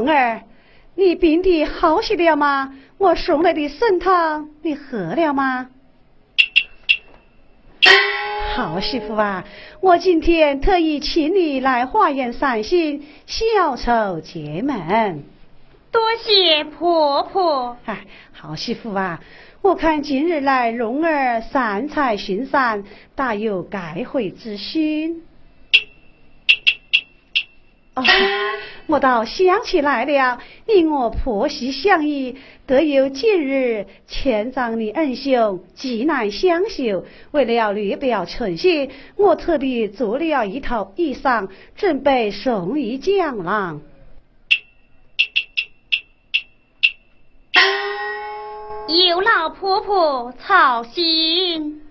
凤儿，你病的好些了吗？我送来的参汤你喝了吗？好媳妇啊，我今天特意请你来花园散心，消愁解闷。多谢婆婆。哎，好媳妇啊，我看今日来蓉儿散财巡山，大有改悔之心。哦，我倒想起来了，你我婆媳相依，得有今日前丈的恩兄，极难相守。为了略表诚心，我特地做了一套衣裳，准备送与江郎。有老婆婆操心。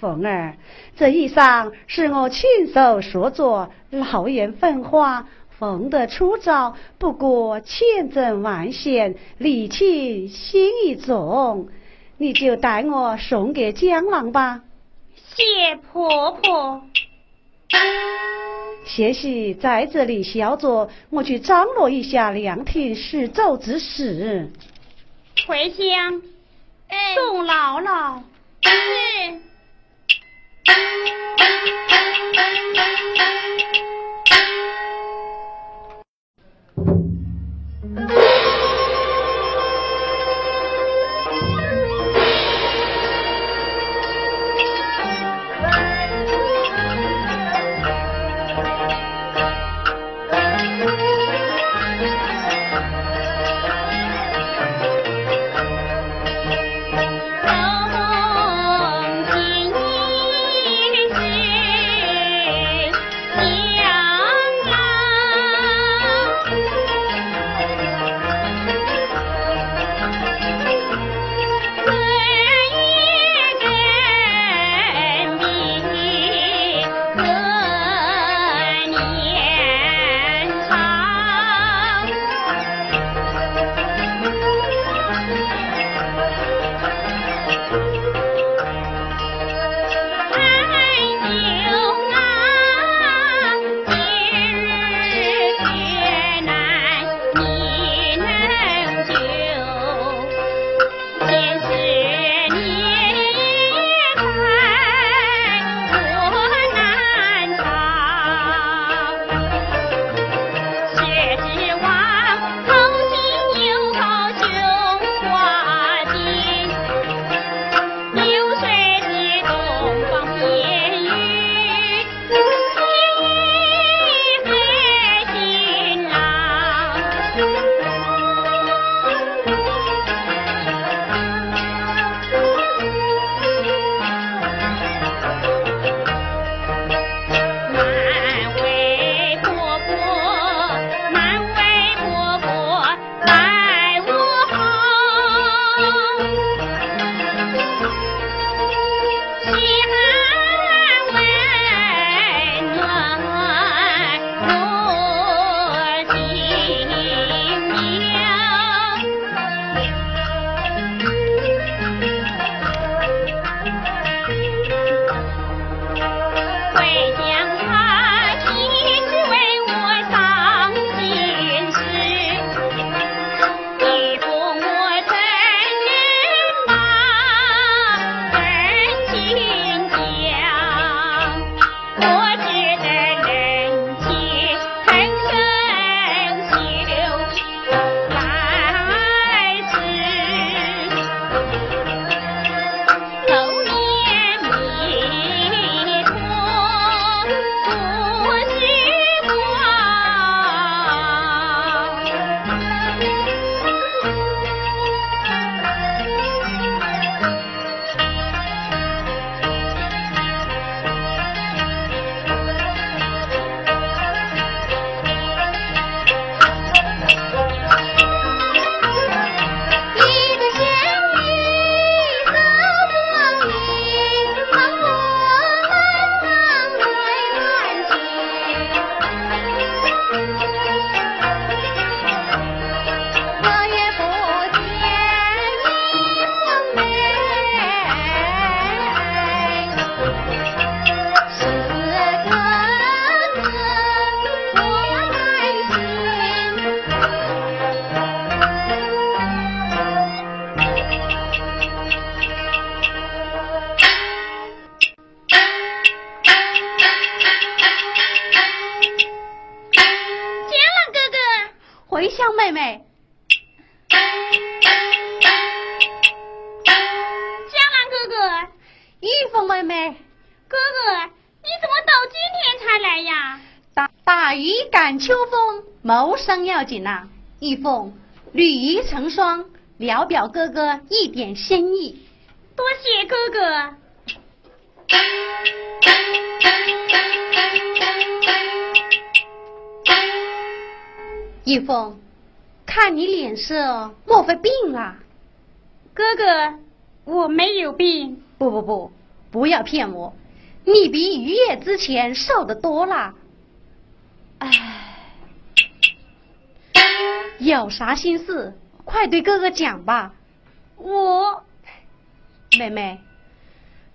凤儿，这衣裳是我亲手所做，老眼分花，缝得出招，不过千针万线，力气心意重。你就带我送给江郎吧。谢婆婆。谢喜在这里小坐，我去张罗一下凉亭施粥之事。回乡。宋姥姥，是。玉凤，绿衣成双，聊表哥哥一点心意。多谢哥哥。一凤，看你脸色，莫非病了？哥哥，我没有病。不不不，不要骗我，你比一月之前瘦的多了。唉，有啥心事，快对哥哥讲吧。我，妹妹，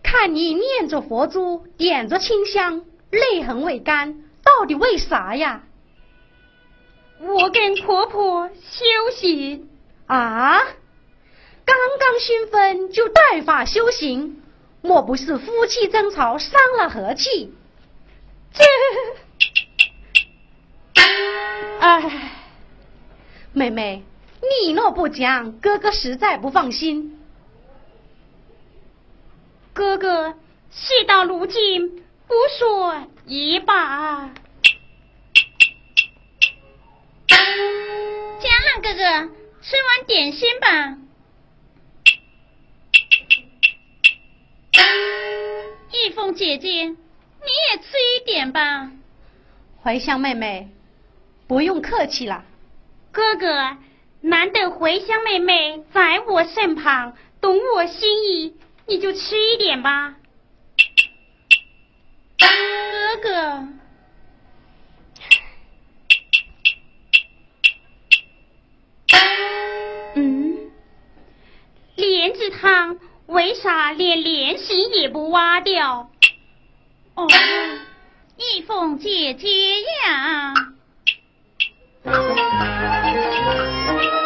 看你念着佛珠，点着清香，泪痕未干，到底为啥呀？我跟婆婆修行啊，刚刚新婚就带法修行，莫不是夫妻争吵伤了和气？这，哎，妹妹，你若不讲，哥哥实在不放心。哥哥，事到如今，不说也罢。江浪哥哥，吃完点心吧。玉凤姐姐，你也吃一点吧。怀香妹妹，不用客气了。哥哥，难得怀香妹妹在我身旁，懂我心意，你就吃一点吧。哥哥。嗯，莲子汤为啥连莲心也不挖掉？哦，玉凤姐姐呀。在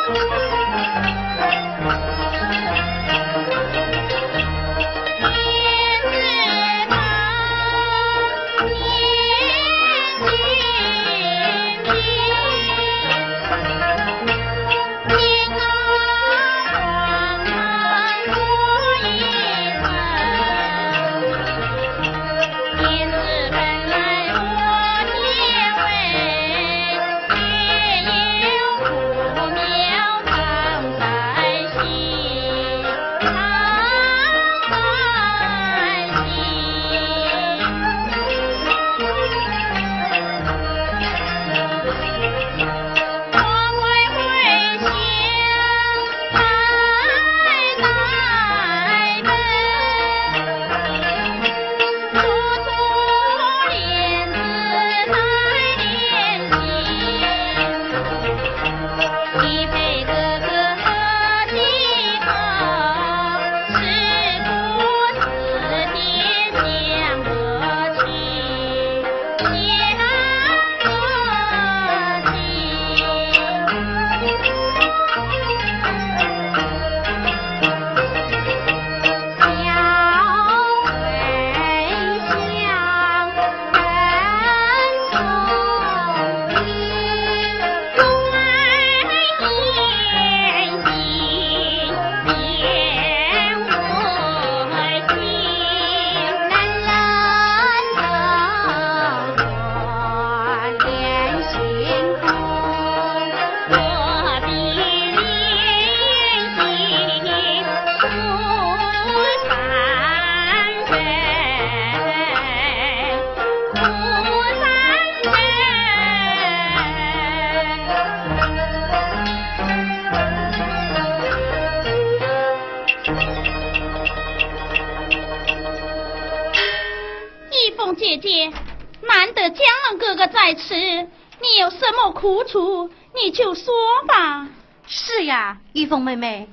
玉凤妹妹，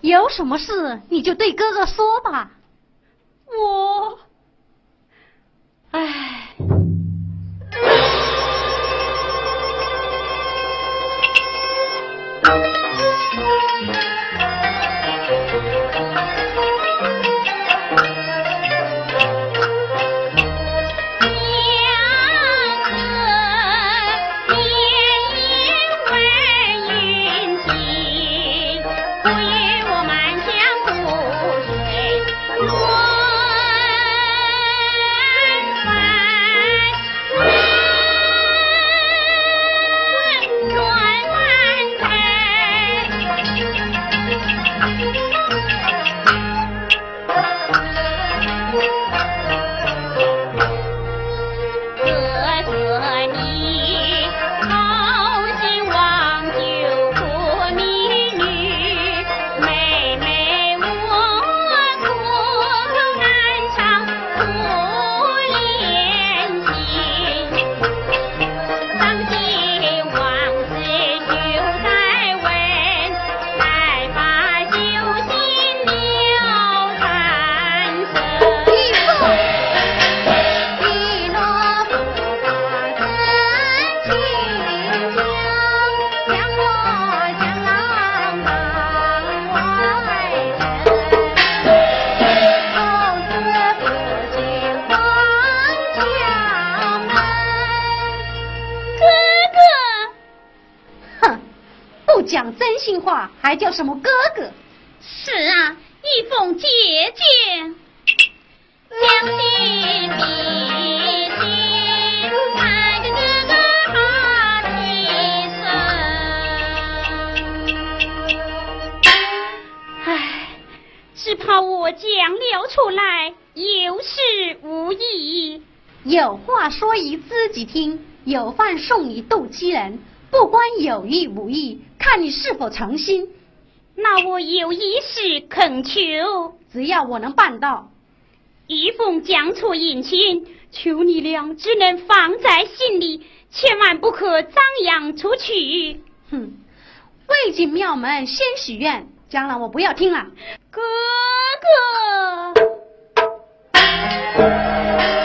有什么事你就对哥哥说吧。我，诚心。那我有一事恳求，只要我能办到。一凤将错姻亲，求你俩只能放在心里，千万不可张扬出去。哼，未进庙门先许愿，将来我不要听了。哥哥。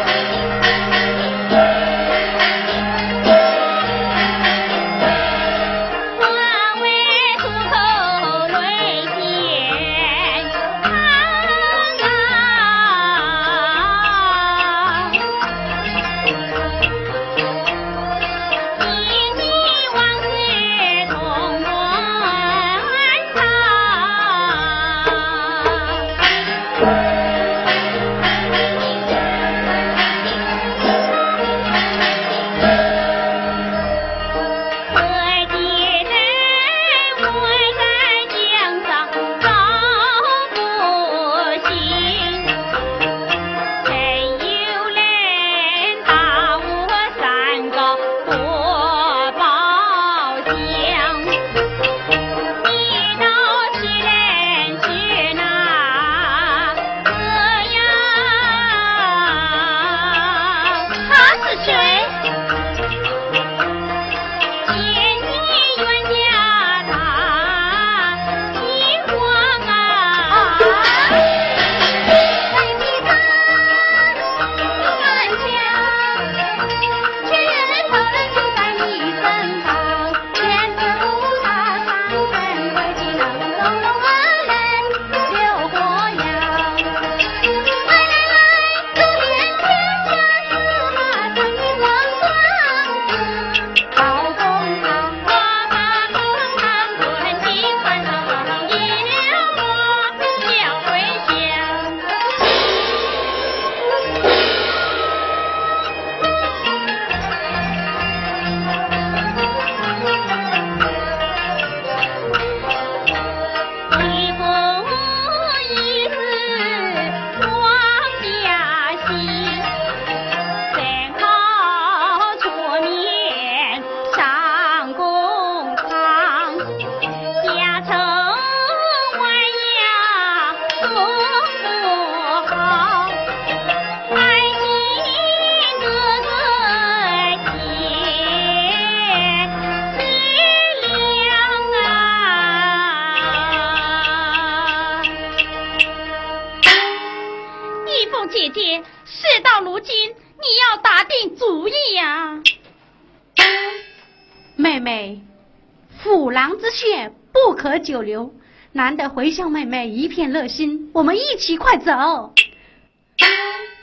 难得回乡妹妹一片热心，我们一起快走。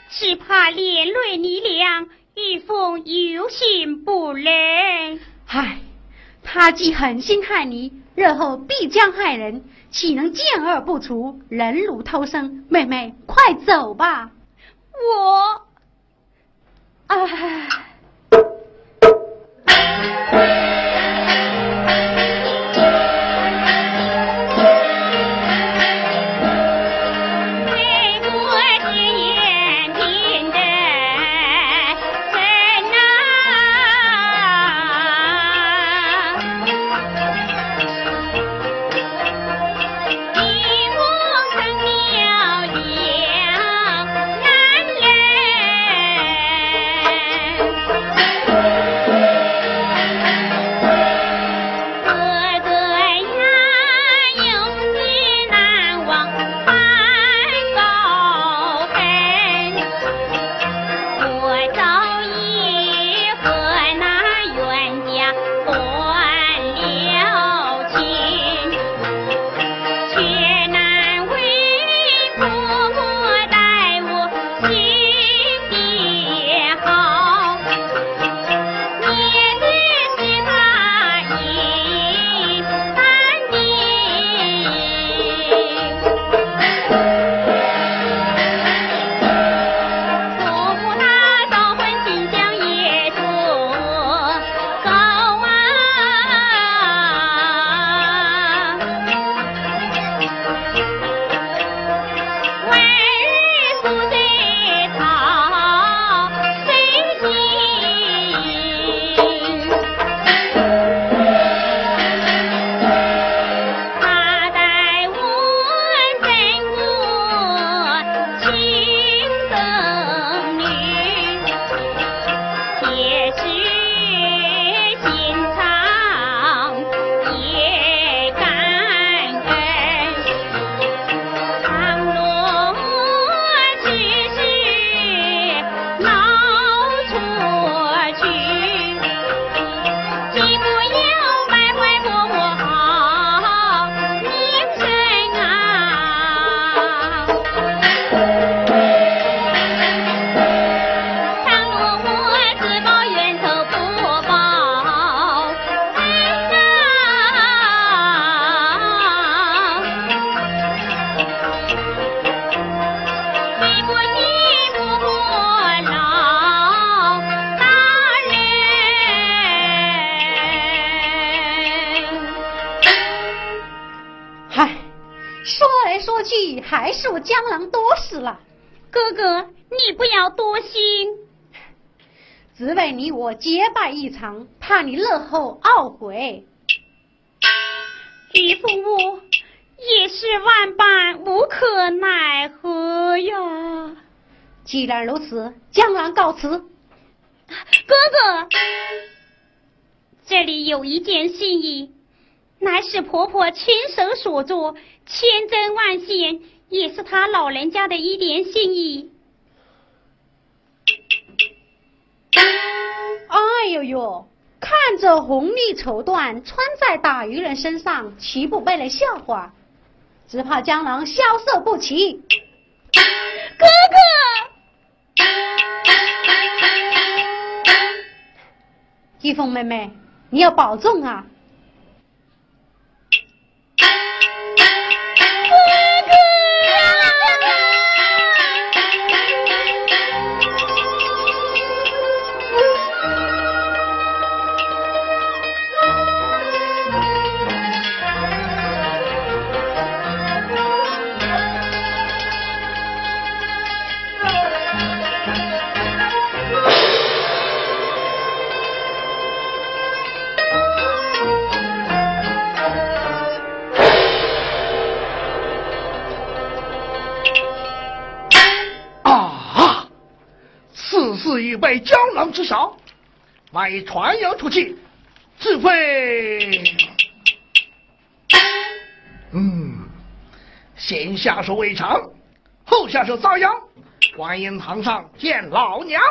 只怕连累你俩，玉凤有心不忍。唉，他既狠心害你，日后必将害人，岂能见恶不除，忍辱偷生？妹妹，快走吧。我，唉。如此，江郎告辞。哥哥，这里有一件心意，乃是婆婆亲手所做，千真万线，也是她老人家的一点心意。哎呦呦！看着红绿绸缎穿在打渔人身上，岂不被人笑话？只怕江郎消色不起。哥哥，一凤妹妹，你要保重啊！已被江郎知晓，万一传扬出去，自费……嗯，先下手为强，后下手遭殃。观音堂上见老娘。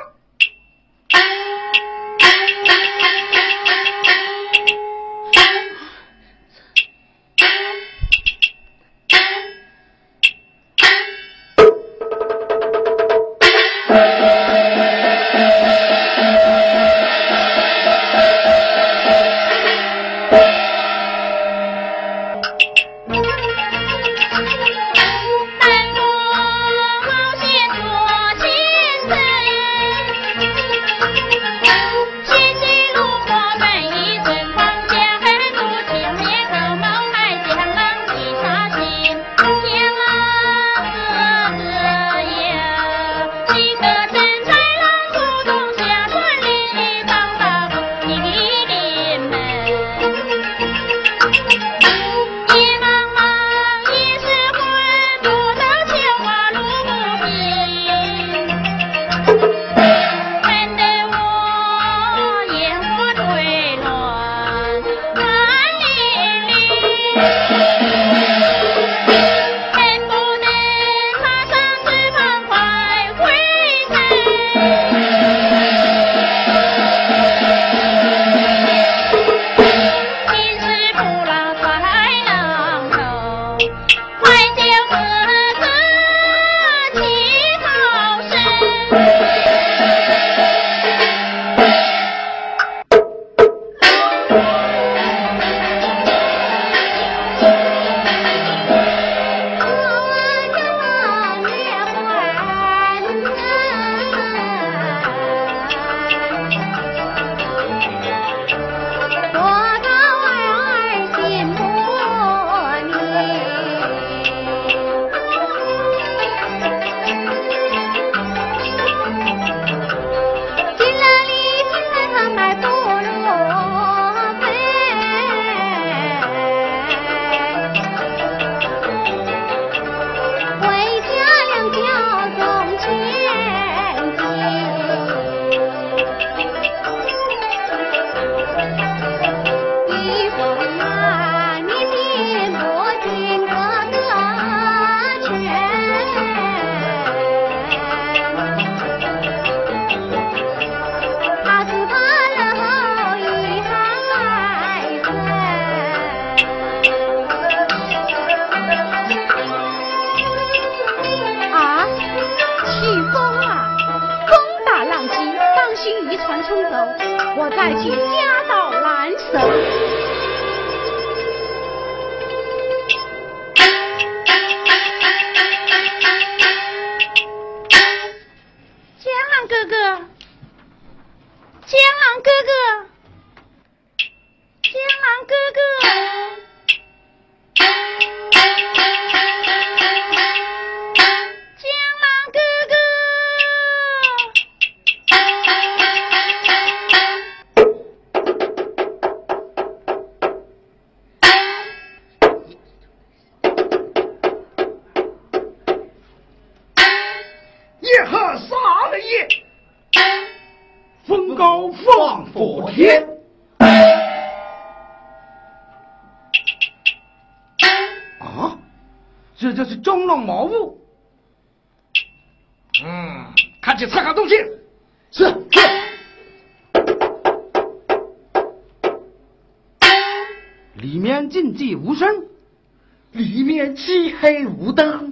黑无灯。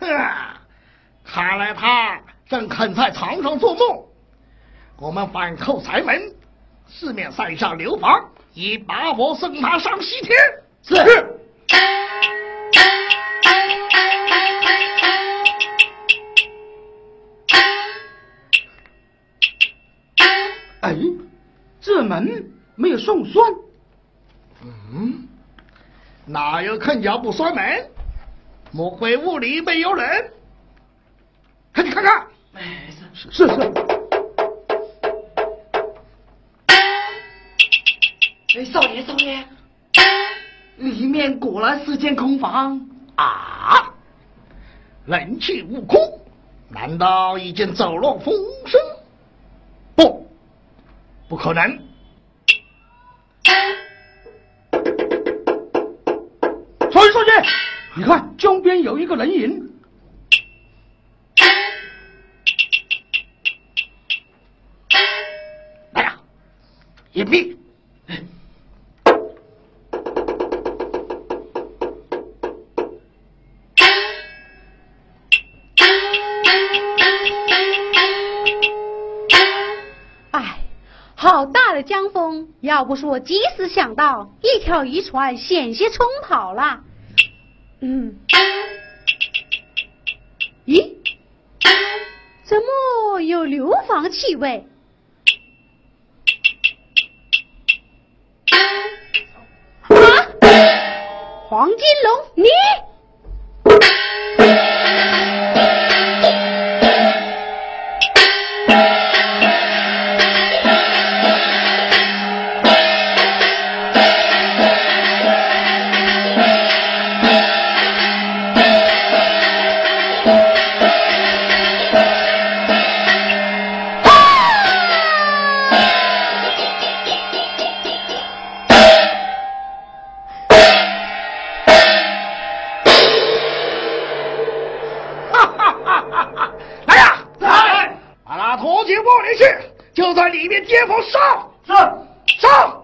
呵，看来他正肯在床上做梦。我们反扣柴门，四面塞上流房，以把我送他上西天。是。哎，这门没有送栓。嗯，哪有看家不摔门？莫非屋里没有人？快去看看。哎，是是是。哎，少爷少爷，里面果然是间空房啊！人去悟空，难道已经走漏风声？不，不可能。你看江边有一个人影。来呀，隐蔽。哎，好大的江风！要不是我及时想到，一条渔船险些冲跑了。嗯，咦，怎么有硫磺气味？啊，黄金龙，你！头去往里去，就在里面接风上。是上。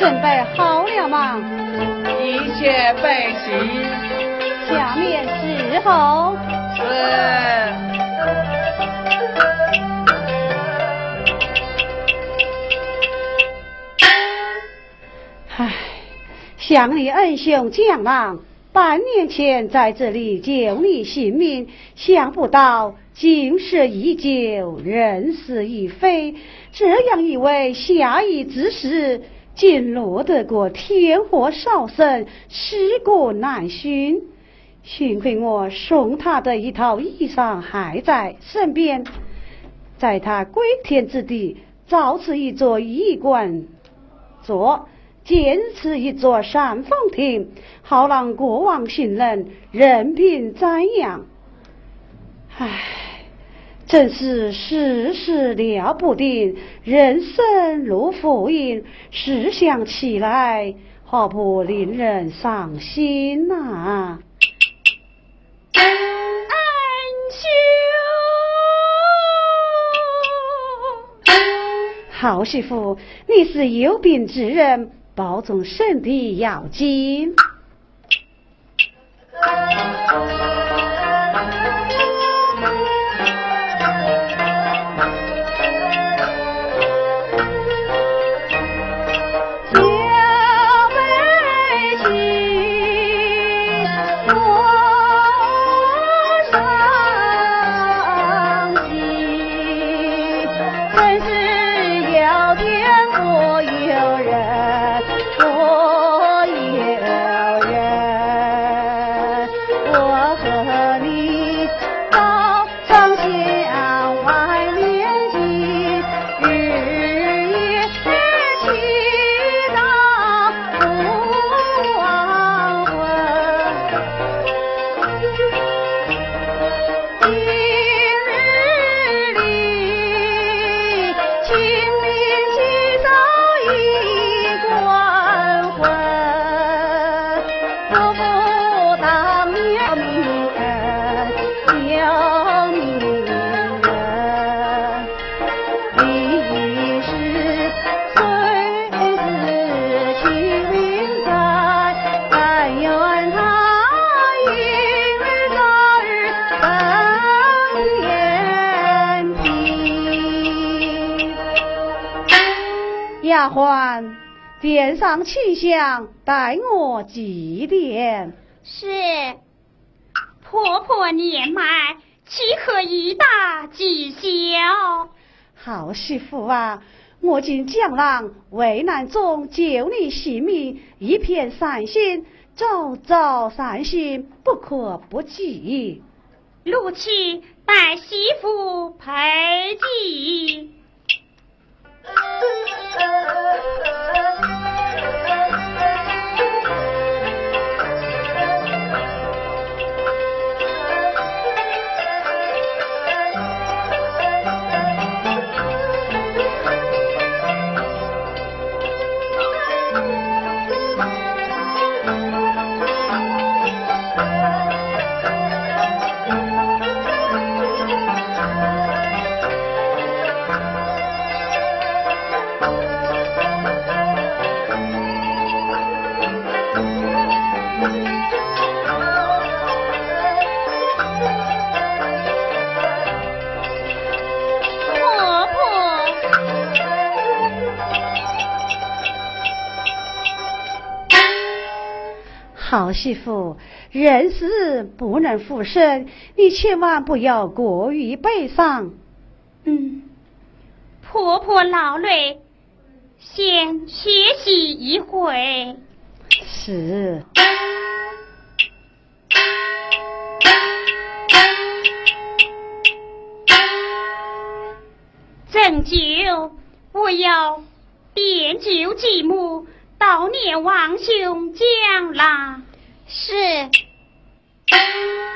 准备好了吗？一切备齐。下面伺候。是。唉，想你恩兄江郎半年前在这里救你性命，想不到今世已久，人事已非，这样一位侠义之士，竟落得个天祸烧身，尸骨难寻。幸亏我送他的一套衣裳还在身边，在他归天之地造此一座衣冠座。建此一座善风亭，好让过往行人任凭瞻仰。唉，真是世事了不定，人生如浮云，思想起来，何不令人伤心呐？恩兄，好媳妇，你是有病之人。保重身体要紧。上气香，待我祭奠。是，婆婆年迈，岂可以大吉孝？好媳妇啊，我今江郎危难中救你性命，一片善心，朝朝善心，不可不记。奴婢待媳妇陪祭。好媳妇，人死不能复生，你千万不要过于悲伤。嗯，婆婆劳累，先歇息一会。是。斟酒，我要奠酒祭母。悼念王兄将啦，是。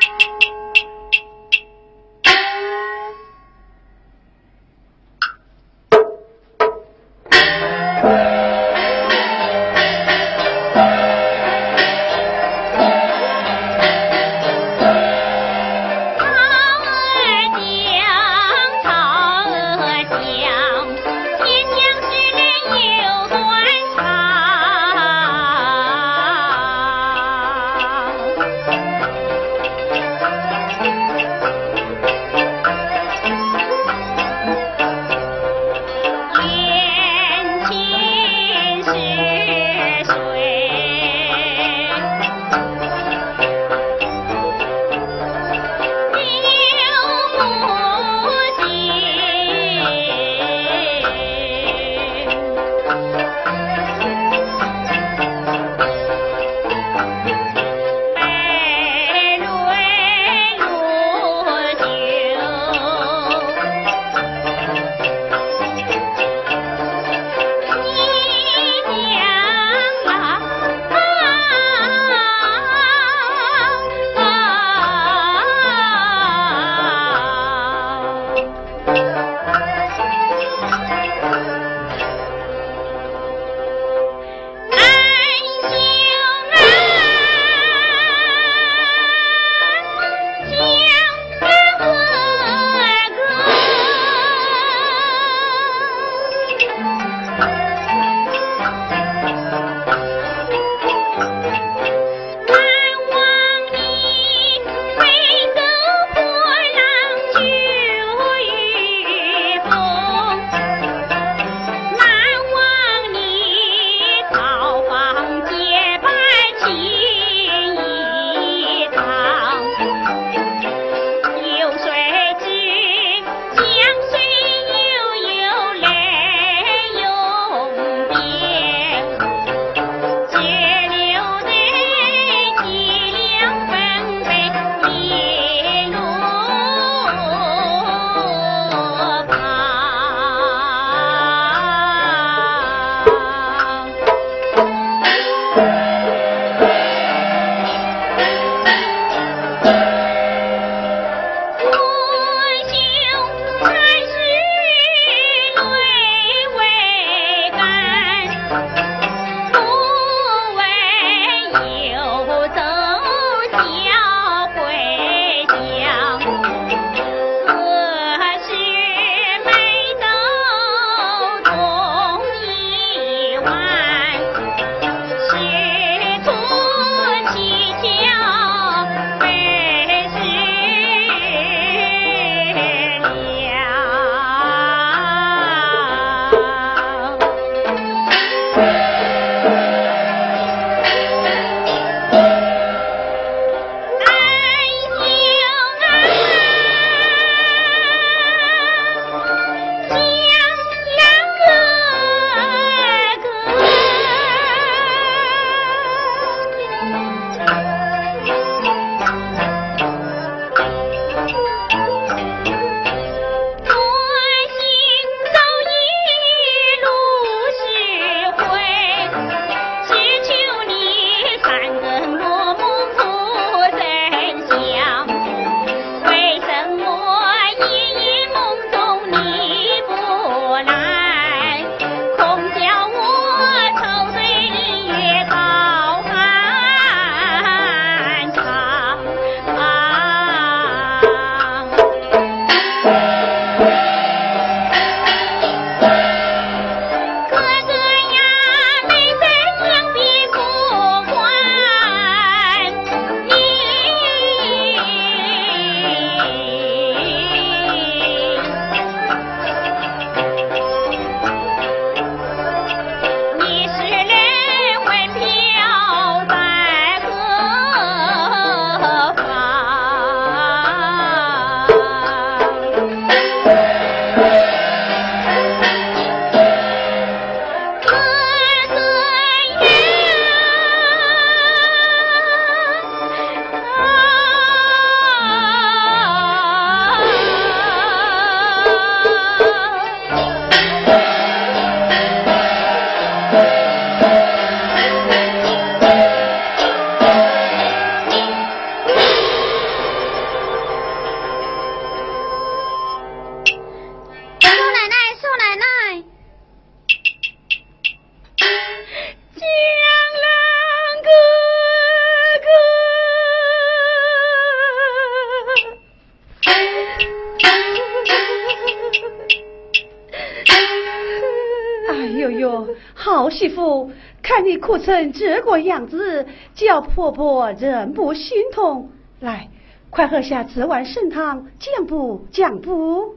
成这个样子，叫婆婆人不心痛。来，快喝下这碗参汤，降补降补？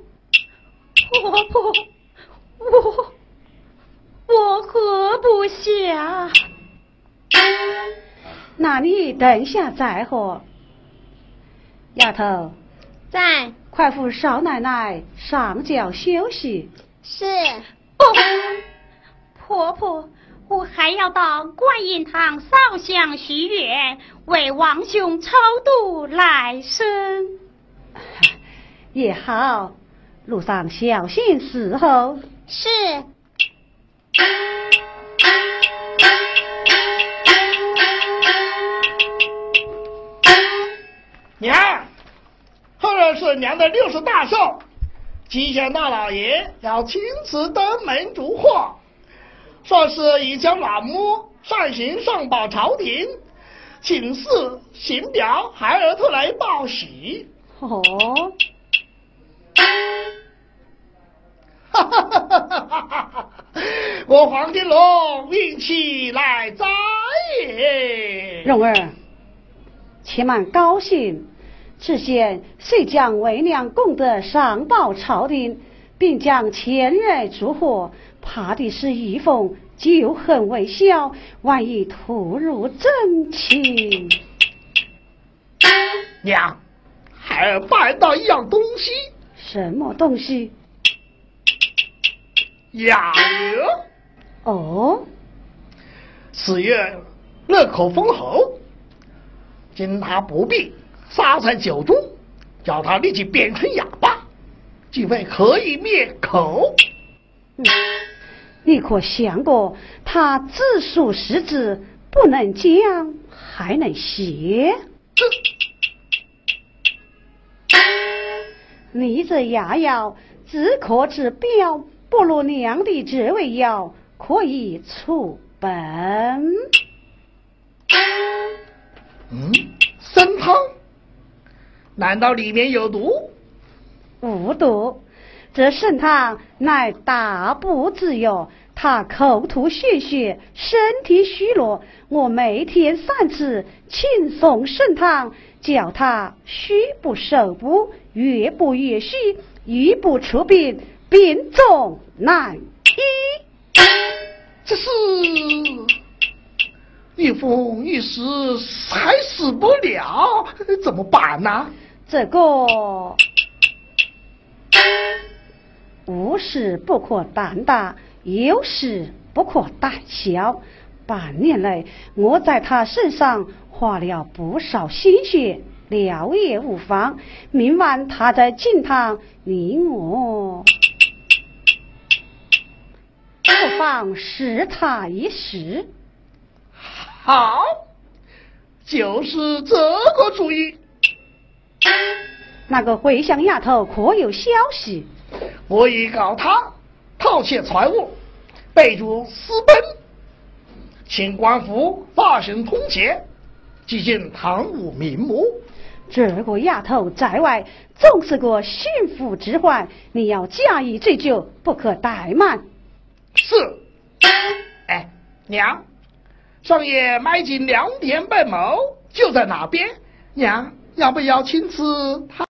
婆婆，我我喝不下。那你等下再喝。丫头，在，快扶少奶奶上轿休息。是。哦，婆婆，我还要到观音堂烧香许愿，为王兄超度来生。也好，路上小心伺候。是。娘，后日是娘的六十大寿，吉祥大老爷要亲自登门祝贺，说是已将老母善行上报朝廷，请示行表孩儿特来报喜。哦，哈哈哈哈哈哈！我黄金龙运气来哉也！蓉儿。且慢高兴，只见遂将为娘功德上报朝廷，并将前日祝贺，怕的是一封旧恨未消，万一吐入真情。娘，孩儿办到一样东西。什么东西？哑铃哦，四月乐口封侯。今他不必杀在酒中，叫他立即变成哑巴，即为可以灭口。你可想过，他自述实质，不能讲，还能写？你这牙药自可治标，不如娘的这味药可以除本。嗯，参汤？难道里面有毒？无毒，这盛汤乃大补之药，他口吐血血，身体虚弱，我每天三次轻送参汤，叫他虚不受补，越补越虚，愈不出病，病重难医。这是。一封一时还死不了，怎么办呢？这个无事不可胆大，有事不可胆小。半年来，我在他身上花了不少心血，了也无妨。明晚他在敬堂，你我不妨试他一试。好，就是这个主意。那个回乡丫头可有消息？我已告他盗窃财物，被主私奔，请官府发生通缉，即竟贪污名目。这个丫头在外总是个心腹之患，你要加以追究，不可怠慢。是。哎，娘。上爷买进两点半亩，就在那边。娘，要不要亲自？